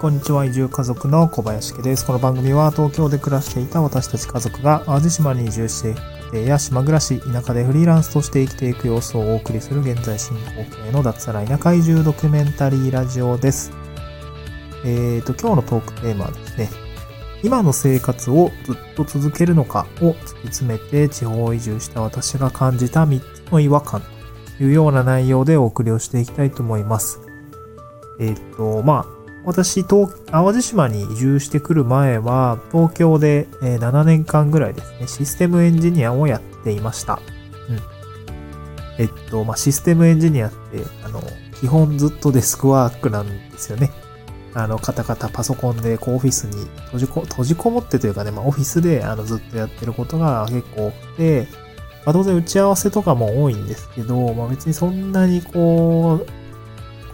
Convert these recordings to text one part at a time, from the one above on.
こんにちは。移住家族の小林家です。この番組は東京で暮らしていた私たち家族が淡路島に移住して家や島暮らし、田舎でフリーランスとして生きていく様子をお送りする現在進行形の脱サラ田舎移住ドキュメンタリーラジオです。えーと、今日のトークテーマはですね、今の生活をずっと続けるのかを突き詰めて地方移住した私が感じた3つの違和感というような内容でお送りをしていきたいと思います。えっ、ー、と、まあ、私、東、淡路島に移住してくる前は、東京で7年間ぐらいですね、システムエンジニアをやっていました。うん。えっと、まあ、システムエンジニアって、あの、基本ずっとデスクワークなんですよね。あの、カタカタパソコンで、こう、オフィスに閉じこ、閉じこもってというかね、まあ、オフィスで、あの、ずっとやってることが結構多くて、まあ、当然打ち合わせとかも多いんですけど、まあ、別にそんなにこう、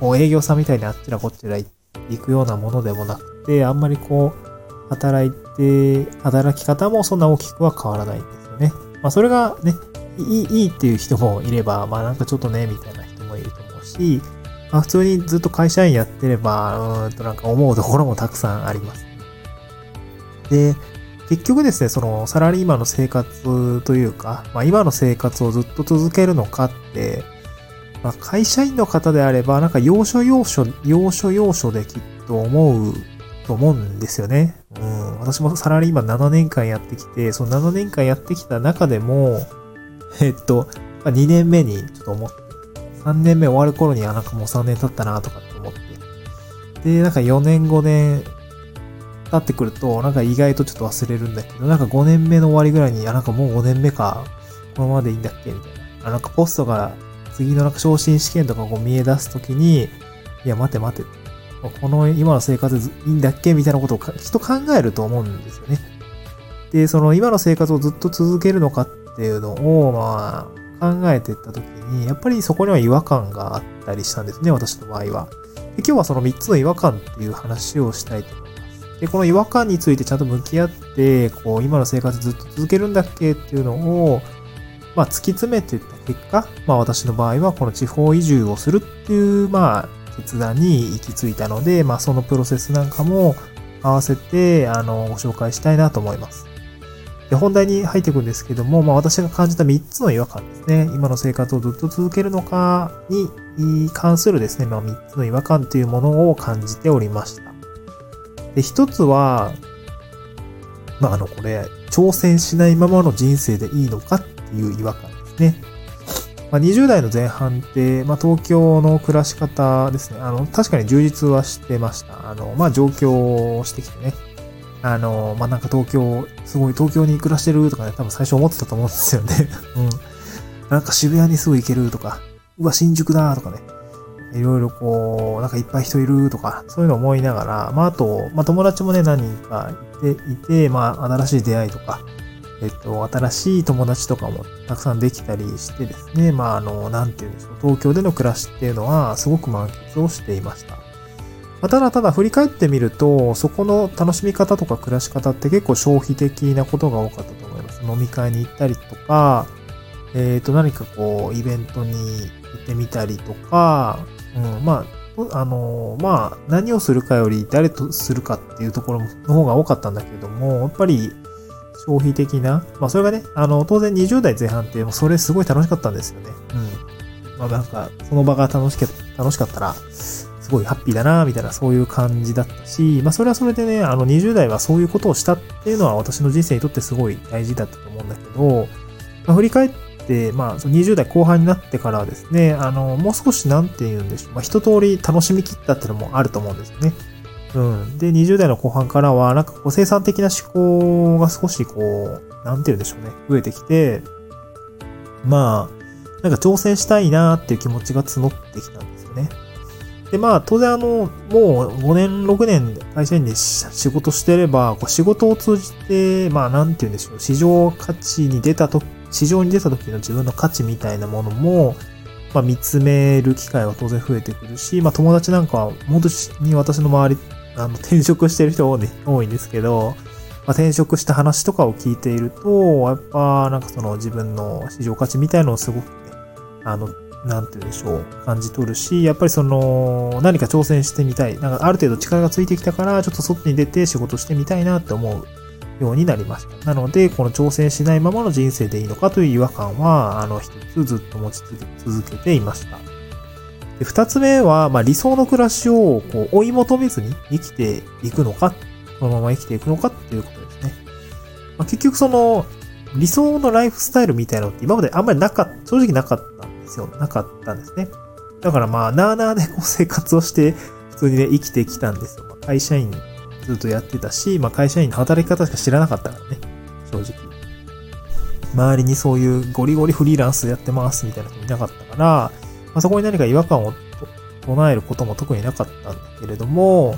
こう営業さんみたいにあっちらこっちら行っていくようなものでもなくて、あんまりこう、働いて、働き方もそんな大きくは変わらないんですよね。まあそれがね、いい、いいっていう人もいれば、まあなんかちょっとね、みたいな人もいると思うし、まあ普通にずっと会社員やってれば、うんとなんか思うところもたくさんあります。で、結局ですね、そのサラリーマンの生活というか、まあ今の生活をずっと続けるのかって、まあ、会社員の方であれば、なんか要所要所、要所要所できっと思うと思うんですよね。うん。私もサラリーマン7年間やってきて、その7年間やってきた中でも、えっと、ま、2年目にちょっと思って、3年目終わる頃にはなんかもう3年経ったなとかって思って。で、なんか4年5年経ってくると、なんか意外とちょっと忘れるんだけど、なんか5年目の終わりぐらいに、あ、なんかもう5年目か、このままでいいんだっけみたいな。あ、なんかポストが次のなんか昇進試験とかこう見え出すときに、いや、待て待て。この今の生活いいんだっけみたいなことを人考えると思うんですよね。で、その今の生活をずっと続けるのかっていうのを、まあ、考えていったときに、やっぱりそこには違和感があったりしたんですね、私の場合は。で今日はその3つの違和感っていう話をしたいと思います。で、この違和感についてちゃんと向き合って、こう、今の生活ずっと続けるんだっけっていうのを、まあ、突き詰めていった結果、まあ、私の場合はこの地方移住をするっていう、まあ、決断に行き着いたので、まあ、そのプロセスなんかも合わせて、あの、ご紹介したいなと思います。で、本題に入っていくんですけども、まあ、私が感じた3つの違和感ですね。今の生活をずっと続けるのかに関するですね、まあ、3つの違和感というものを感じておりました。で、1つは、まあ、あの、これ、挑戦しないままの人生でいいのかっいう違和感ですね。まあ、20代の前半って、まあ、東京の暮らし方ですね。あの、確かに充実はしてました。あの、まあ、上京してきてね。あの、まあ、なんか東京、すごい東京に暮らしてるとかね、多分最初思ってたと思うんですよね。うん。なんか渋谷にすぐ行けるとか、うわ、新宿だとかね。いろいろこう、なんかいっぱい人いるとか、そういうの思いながら、まあ、あと、まあ、友達もね、何人かいて、いて、まあ、新しい出会いとか、えっと、新しい友達とかもたくさんできたりしてですね、まあ、あの、なんて言うんでしょう、東京での暮らしっていうのはすごく満喫をしていました。ま、ただただ振り返ってみると、そこの楽しみ方とか暮らし方って結構消費的なことが多かったと思います。飲み会に行ったりとか、えっ、ー、と、何かこう、イベントに行ってみたりとか、うん、まあ、あの、まあ、何をするかより誰とするかっていうところの方が多かったんだけども、やっぱり、消費的な、まあそれがね、あの、当然20代前半って、それすごい楽しかったんですよね。うん。まあなんか、その場が楽しけ、楽しかったら、すごいハッピーだな、みたいな、そういう感じだったし、まあそれはそれでね、あの20代はそういうことをしたっていうのは私の人生にとってすごい大事だったと思うんだけど、まあ、振り返って、まあ、20代後半になってからはですね、あの、もう少しなんて言うんでしょう。まあ、一通り楽しみきったっていうのもあると思うんですよね。うん。で、20代の後半からは、なんかこう生産的な思考が少しこう、なんて言うんでしょうね。増えてきて、まあ、なんか挑戦したいなっていう気持ちが募ってきたんですよね。で、まあ、当然あの、もう5年、6年会社員で仕事してれば、こう仕事を通じて、まあ、なんて言うんでしょう。市場価値に出たと、市場に出た時の自分の価値みたいなものも、まあ、見つめる機会は当然増えてくるし、まあ、友達なんかは、本当に私の周りあの、転職してる人多い, 多いんですけど、まあ、転職した話とかを聞いていると、やっぱ、なんかその自分の市場価値みたいのをすごくね、あの、なんて言うんでしょう、感じ取るし、やっぱりその、何か挑戦してみたい。なんかある程度力がついてきたから、ちょっと外に出て仕事してみたいなって思うようになりました。なので、この挑戦しないままの人生でいいのかという違和感は、あの、一つずっと持ち続けていました。で二つ目は、まあ、理想の暮らしをこう追い求めずに生きていくのか、このまま生きていくのかっていうことですね。まあ、結局その、理想のライフスタイルみたいなのって今まであんまりなかった、正直なかったんですよ。なかったんですね。だからまあ、なーなーでこう生活をして、普通にね、生きてきたんですよ。まあ、会社員ずっとやってたし、まあ会社員の働き方しか知らなかったからね。正直。周りにそういうゴリゴリフリーランスやってますみたいな人いなかったから、まあ、そこに何か違和感を唱えることも特になかったんだけれども、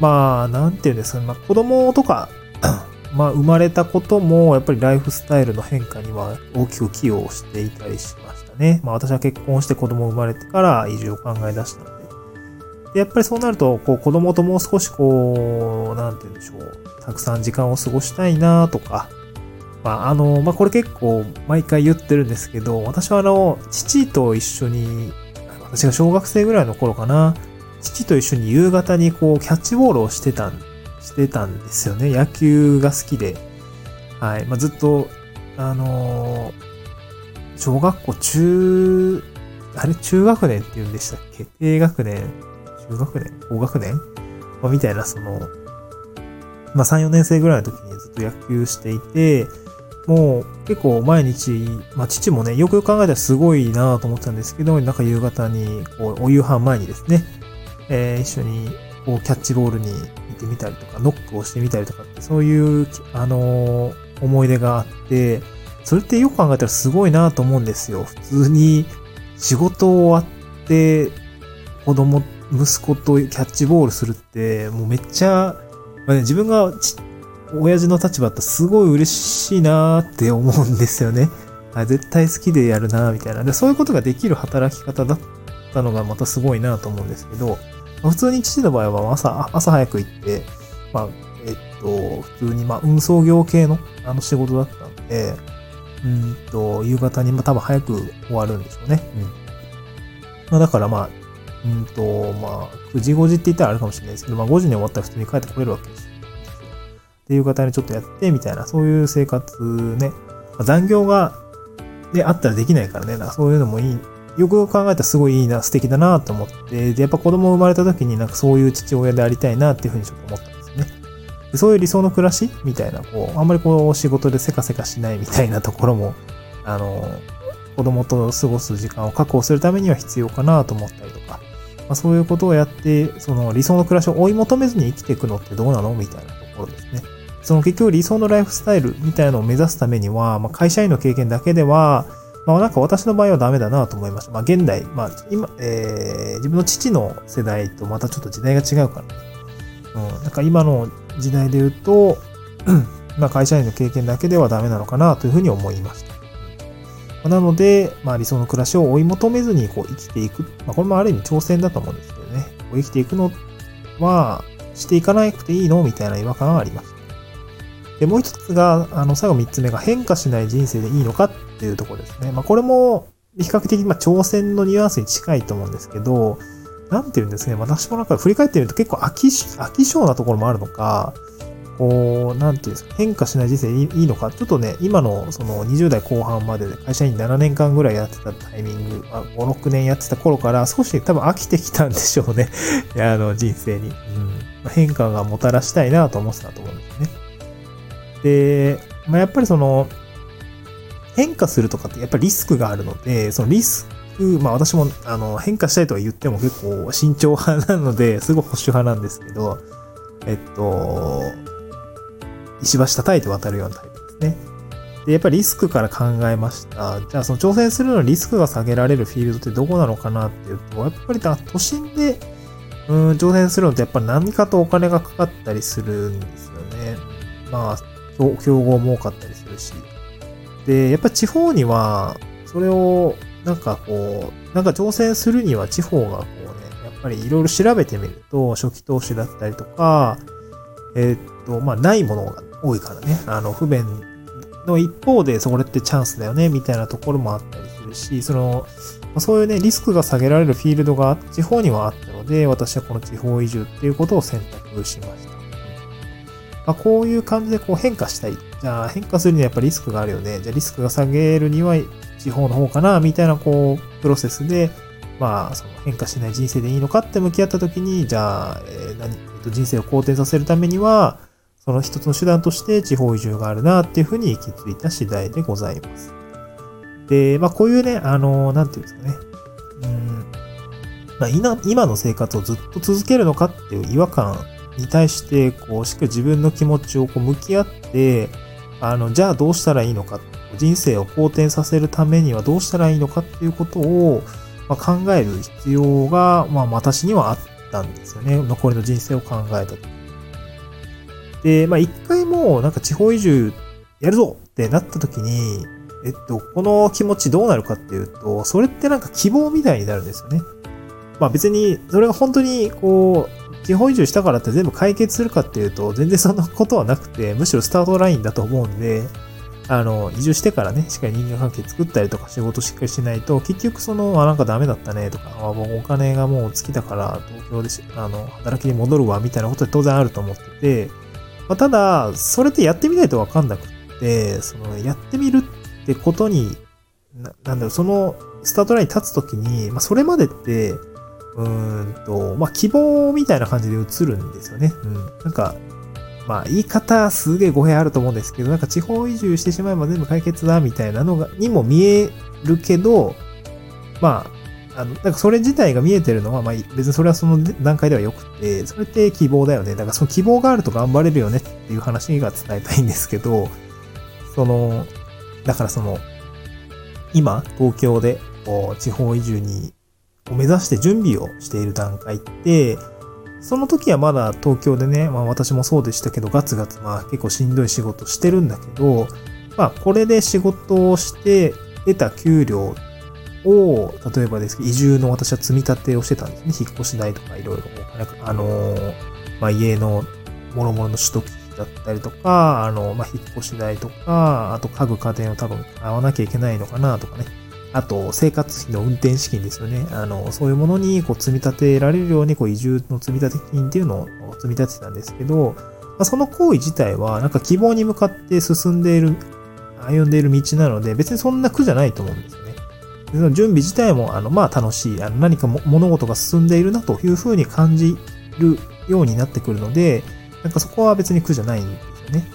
まあ、なんていうんですかね、まあ子供とか まあ生まれたこともやっぱりライフスタイルの変化には大きく寄与していたりしましたね。まあ私は結婚して子供生まれてから移住を考え出したので、で、やっぱりそうなると、こう、子供ともう少しこう、なんて言うんでしょう、たくさん時間を過ごしたいなとか、まあ、あの、まあ、これ結構毎回言ってるんですけど、私はあの、父と一緒に、私が小学生ぐらいの頃かな、父と一緒に夕方にこう、キャッチボールをしてたん、してたんですよね。野球が好きで。はい。まあ、ずっと、あの小学校中、あれ？中学年って言うんでしたっけ？低学年？中学年？高学年、まあ、みたいな、その、まあ3、4年生ぐらいの時にずっと野球していて、もう結構毎日、まあ父もね、よくよく考えたらすごいなと思ってたんですけど、なんか夕方に、こう、お夕飯前にですね、えー、一緒に、こう、キャッチボールに行ってみたりとか、ノックをしてみたりとかって、そういう、あのー、思い出があって、それってよく考えたらすごいなと思うんですよ。普通に仕事終わって、子供息子とキャッチボールするって、もうめっちゃ、まあね、自分が親父の立場だったらすごい嬉しいなーって思うんですよね。あ絶対好きでやるなーみたいな。で、そういうことができる働き方だったのがまたすごいなと思うんですけど、まあ、普通に父の場合は朝、朝早く行って、まあ、えっと、普通にまあ運送業系のあの仕事だったんで、うんと、夕方にまあ多分早く終わるんでしょうね。うん。まあだからまあ、うんと、まあ、9時5時って言ったらあるかもしれないですけど、まあ5時に終わったら普通に帰ってこれるわけですっていう方にちょっとやって、みたいな、そういう生活ね。ま、残業が、であったらできないからね、なそういうのもいい。よく考えたらすごいいいな、素敵だなと思って、で、やっぱ子供生まれた時になんかそういう父親でありたいなっていうふうにちょっと思ったんですね。でそういう理想の暮らしみたいな、こう、あんまりこう仕事でせかせかしないみたいなところも、あの、子供と過ごす時間を確保するためには必要かなと思ったりとか、まあ、そういうことをやって、その理想の暮らしを追い求めずに生きていくのってどうなのみたいなところですね。その結局理想のライフスタイルみたいなのを目指すためには、まあ、会社員の経験だけでは、まあなんか私の場合はダメだなと思いました。まあ現代、まあ今、えー、自分の父の世代とまたちょっと時代が違うからね。うん、なんか今の時代で言うと、まあ会社員の経験だけではダメなのかなというふうに思いました。なので、まあ理想の暮らしを追い求めずにこう生きていく。まあこれもある意味挑戦だと思うんですけどね。こう生きていくのはしていかなくていいのみたいな違和感があります。で、もう一つが、あの、最後三つ目が変化しない人生でいいのかっていうところですね。まあこれも比較的、まあ挑戦のニュアンスに近いと思うんですけど、なんて言うんですね。私もなんか振り返ってみると結構飽き、飽き性なところもあるのか、こう、なんていうんですか、変化しない人生いいのか、ちょっとね、今のその20代後半までで会社員7年間ぐらいやってたタイミング、まあ5、6年やってた頃から少し多分飽きてきたんでしょうね。あの、人生に。うん。変化がもたらしたいなと思ってたとで。まあ、やっぱりその、変化するとかってやっぱりリスクがあるので、そのリスク、まあ私もあの変化したいとは言っても結構慎重派なので、すごい保守派なんですけど、えっと、石橋叩いて渡るようなタイプですね。で、やっぱりリスクから考えました。じゃあその挑戦するのにリスクが下げられるフィールドってどこなのかなっていうと、やっぱり都心で、うん、挑戦するのってやっぱり何かとお金がかかったりするんですよね。まあ、競合も多かったりするし。で、やっぱ地方には、それを、なんかこう、なんか挑戦するには地方がこうね、やっぱりいろいろ調べてみると、初期投資だったりとか、えー、っと、まあ、ないものが多いからね、あの、不便の一方で、それってチャンスだよね、みたいなところもあったりするし、その、まそういうね、リスクが下げられるフィールドが地方にはあったので、私はこの地方移住っていうことを選択しました。まあ、こういう感じでこう変化したい。じゃあ変化するにはやっぱりリスクがあるよね。じゃあリスクが下げるには地方の方かな、みたいなこう、プロセスで、まあ、その変化しない人生でいいのかって向き合ったときに、じゃあ、え、何、えっと、人生を好転させるためには、その一つの手段として地方移住があるなっていうふうに行き着いた次第でございます。で、まあこういうね、あの、なんていうんですかね。うん。まあ今の生活をずっと続けるのかっていう違和感に対して、こう、しっかり自分の気持ちをこう向き合って、あの、じゃあどうしたらいいのか、人生を好転させるためにはどうしたらいいのかっていうことを、ま、考える必要が、まあ私にはあったんですよね。残りの人生を考えたと。で、まあ一回もなんか地方移住やるぞってなった時に、えっと、この気持ちどうなるかっていうと、それってなんか希望みたいになるんですよね。まあ別に、それが本当にこう、地方移住したからって全部解決するかっていうと、全然そんなことはなくて、むしろスタートラインだと思うんで、あの、移住してからね、しっかり人間関係作ったりとか仕事しっかりしないと、結局その、あ、なんかダメだったねとか、あ、もうお金がもう尽きたから東京でし、あの、働きに戻るわみたいなことって当然あると思ってて、まあ、ただ、それってやってみないとわかんなくって、その、やってみるってことに、ななんだろ、その、スタートラインに立つときに、まあ、それまでって、うんと、まあ、希望みたいな感じで映るんですよね。うん。なんか、まあ、言い方すげえ語弊あると思うんですけど、なんか地方移住してしまえば全部解決だみたいなのが、にも見えるけど、まあ、あの、なんかそれ自体が見えてるのは、まあ別にそれはその段階では良くて、それって希望だよね。だからその希望があると頑張れるよねっていう話が伝えたいんですけど、その、だからその、今、東京で、こう、地方移住に、目指して準備をしている段階って、その時はまだ東京でね、まあ私もそうでしたけど、ガツガツまあ結構しんどい仕事してるんだけど、まあこれで仕事をして得た給料を、例えばですけど、移住の私は積み立てをしてたんですね。引っ越し代とかいろいろあのー、まあ、家の諸々の取得費だったりとか、あの、まあ、引っ越し代とか、あと家具家電を多分買わなきゃいけないのかなとかね。あと、生活費の運転資金ですよね。あの、そういうものにこう積み立てられるように、こう移住の積み立て金っていうのを積み立てたんですけど、まあ、その行為自体は、なんか希望に向かって進んでいる、歩んでいる道なので、別にそんな苦じゃないと思うんですよね。その準備自体も、あの、まあ楽しい、あの何か物事が進んでいるなというふうに感じるようになってくるので、なんかそこは別に苦じゃないんですよね。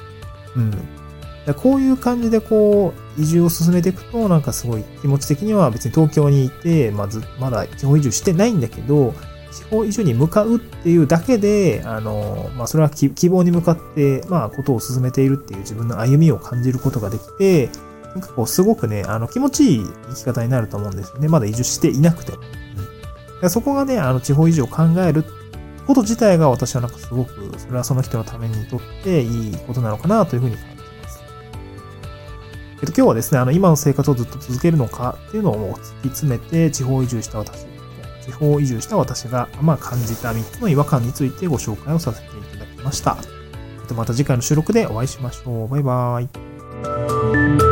うん。こういう感じでこう、移住を進めていくと、なんかすごい気持ち的には別に東京にいて、まず、まだ地方移住してないんだけど、地方移住に向かうっていうだけで、あの、まあ、それは希望に向かって、まあ、ことを進めているっていう自分の歩みを感じることができて、なんかこう、すごくね、あの、気持ちいい生き方になると思うんですよね。まだ移住していなくても。うん、そこがね、あの、地方移住を考えること自体が私はなんかすごく、それはその人のためにとっていいことなのかなというふうに感じ。えっと、今日はですね、あの、今の生活をずっと続けるのかっていうのを突き詰めて、地方移住した私、地方移住した私が、まあ、感じた3つの違和感についてご紹介をさせていただきました。また次回の収録でお会いしましょう。バイバーイ。